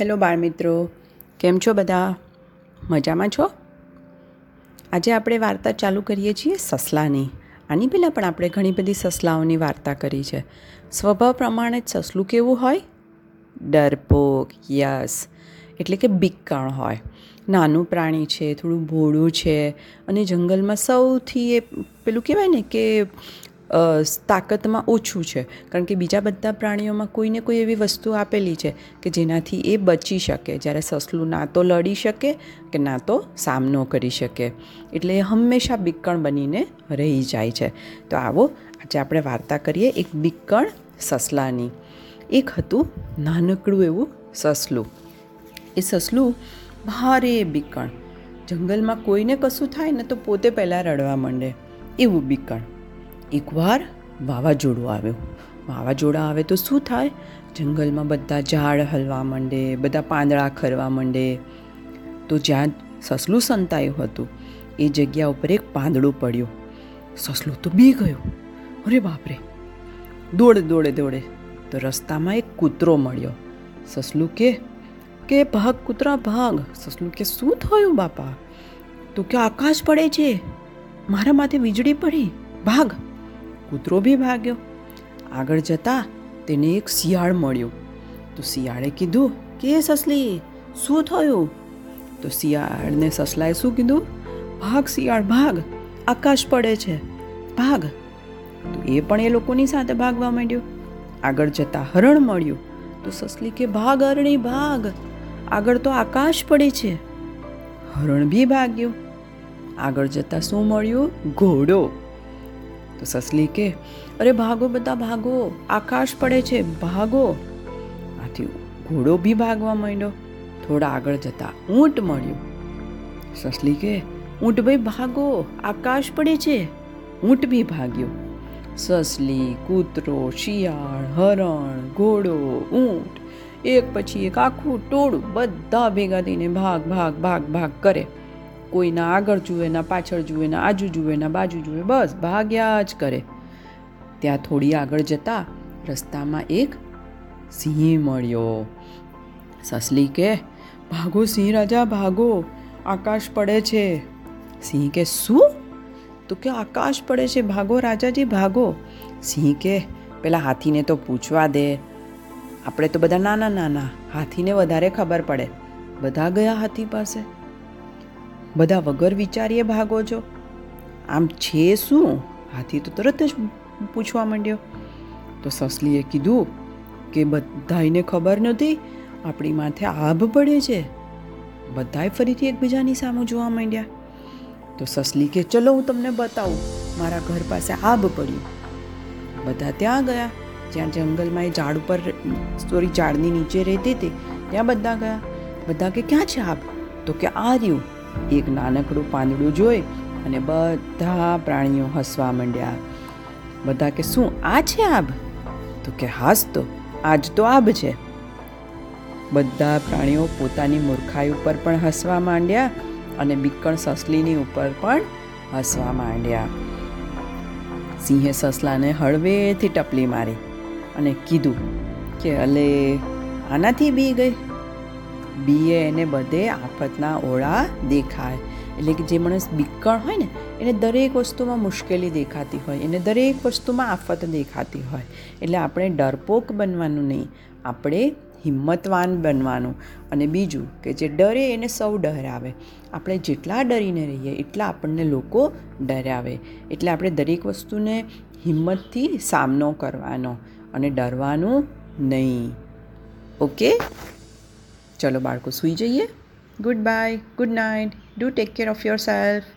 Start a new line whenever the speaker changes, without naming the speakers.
Hello બાળમિત્રો, કેમ છો બધા? મજામાં છો? આજે આપણે વાર્તા ચાલુ કરીએ છીએ સસલાની. આની પહેલાં પણ આપણે ઘણી બધી સસલાઓની વાર્તા કરી છે. સ્વભાવ પ્રમાણે જ સસલું કેવું હોય? ડરપોક, યસ. એટલે કે બીકાણ હોય. નાનું પ્રાણી છે, થોડું ભોળું છે અને જંગલમાં સૌથી એ પેલું કહેવાય ને કે તાકતમાં ઓછું છે. કારણ કે બીજા બધા પ્રાણીઓમાં કોઈને કોઈ એવી વસ્તુ આપેલી છે કે જેનાથી એ બચી શકે. જ્યારે સસલું ના તો લડી શકે કે ના તો સામનો કરી શકે. એટલે એ હંમેશા બીકણ બનીને રહી જાય છે. તો આવો આજે આપણે વાર્તા કરીએ એક બીકણ સસલાની. એક હતું નાનકડું એવું સસલું. એ સસલું ભારે બીકણ જંગલમાં કોઈને કશું થાય ને તો પોતે પહેલાં રડવા માંડે. એવું બીકણ એકવાર વાવાઝોડું આવ્યું. વાવાઝોડા આવે તો શું થાય? જંગલમાં બધા ઝાડ હલવા માંડે, બધા પાંદડા ખરવા માંડે. તો જ્યાં સસલું સંતાયું હતું, એ જગ્યા ઉપર એક પાંદડું પડ્યું. સસલું તો બી ગયું. અરે બાપરે! દોડે દોડે દોડે. તો રસ્તામાં એક કૂતરો મળ્યો. સસલું કે કે ભાગ કૂતરા, ભાગ. સસલું કે, શું થયું બાપા? તો કે આકાશ પડે છે? મારા માથે વીજળી પડી. ભાગ. કૂતરો બી ભાગ્યો. આગળ જતાં તેને એક શિયાળ મળ્યું. તો શિયાળે કીધું, કે સસલી, શું થયું? તો શિયાળને સસલાએ શું કીધું? ભાગ શિયાળ, ભાગ. આકાશ પડે છે. ભાગ. તો એ પણ એ લોકોની સાથે ભાગવા માંડ્યો. આગળ જતાં હરણ મળ્યું. તો સસલી કે, ભાગ હરણી ભાગ. આગળ તો આકાશ પડે છે. હરણ બી ભાગ્યું. આગળ જતાં શું મળ્યું? ઘોડો. તો સસલી કે, અરે ભાગો બધા ભાગો, આકાશ પડે છે, ભાગો. આથી ઘોડો બી ભાગવા માંડ્યો. થોડા આગળ જતા ઊંટ મળ્યું. સસલી કે, ઊંટ ભાઈ ભાગો, આકાશ પડે છે. ઊંટ બી ભાગ્યો. સસલી, કૂતરો, શિયાળ, હરણ, ઘોડો, ઊંટ, એક પછી એક આખું ટોળું બધા ભેગા થઈને ભાગ ભાગ ભાગ ભાગ કરે. કોઈના આગળ જુએ, ના પાછળ જુએ, ના આજુ જુએ, ના બાજુ જુએ, બસ ભાગ્યા જ કરે. ત્યાં થોડી આગળ જતા રસ્તામાં એક સિંહ મળ્યો. સસલી કે, ભાગો સિંહ રાજા, ભાગો, આકાશ પડે છે. સિંહ કે, શું? તો કે આકાશ પડે છે, ભાગો રાજાજી, ભાગો. સિંહ કે, પેલા હાથીને તો પૂછવા દે. આપણે તો બધા નાના નાના, હાથીને વધારે ખબર પડે. બધા ગયા હાથી પાસે? બધા વગર વિચારીએ ભાગો છો. આમ છે શું? હાથી તો તરત જ પૂછવા માંડ્યો. તો સસલીએ કીધું કે બધાને ખબર નથી, આપણી માથે આભ પડે છે. બધાએ ફરીથી એકબીજાની સામે જોવા માંડ્યા. તો સસલી કે, ચલો, હું તમને બતાવું. મારા ઘર પાસે આભ પડ્યું. બધા ત્યાં ગયા. જ્યાં જંગલમાં એ ઝાડ ઉપર, સોરી, ઝાડની નીચે રહેતી હતી, ત્યાં બધા ગયા. બધા કે, ક્યાં છે આભ? તો કે, આ રહ્યું. એક નાનકડું પાંદડું જોઈ અને બધા પ્રાણીઓ હસવા માંડ્યા. બધા કે, શું આ છે આબ? તો કે, હાસ તો, આજ તો આબ છે. બધા પ્રાણીઓ પોતાની મૂર્ખાઈ ઉપર પણ હસવા માંડ્યા અને બીકણ સસલીની ઉપર પણ હસવા માંડ્યા. સિંહે સસલાને હળવેથી ટપલી મારી અને કીધું કે, અલે, આનાથી બી ગઈ? બીએ એને બધે આફતના ઓળા દેખાય. એટલે કે જે માણસ બીકણ હોય ને, એને દરેક વસ્તુમાં મુશ્કેલી દેખાતી હોય, એને દરેક વસ્તુમાં આફત દેખાતી હોય. એટલે આપણે ડરપોક બનવાનું નહીં, આપણે હિંમતવાન બનવાનું. અને બીજું કે જે ડરે એને સૌ ડરાવે. આપણે જેટલા ડરીને રહીએ, એટલા આપણને લોકો ડરાવે. એટલે આપણે દરેક વસ્તુને હિંમતથી સામનો કરવાનો અને ડરવાનું નહીં. ઓકે? ચલો બાળકો સૂઈ જઈએ good bye good night do take care of yourself